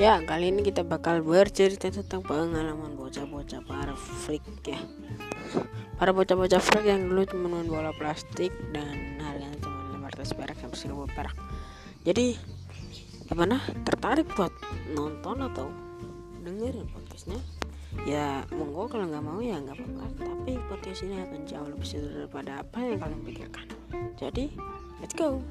Ya, kali ini kita bakal bercerita tentang pengalaman bocah-bocah para freak ya. Para bocah-bocah freak yang dulu cuma main bola plastik dan harganya cuma 500 perak sampai 1000 perak. Jadi, gimana? Tertarik buat nonton atau dengerin podcastnya? Ya, monggo kalau nggak mau ya nggak apa-apa. Tapi podcast ini akan jauh lebih seru daripada apa yang kalian pikirkan. Jadi, let's go.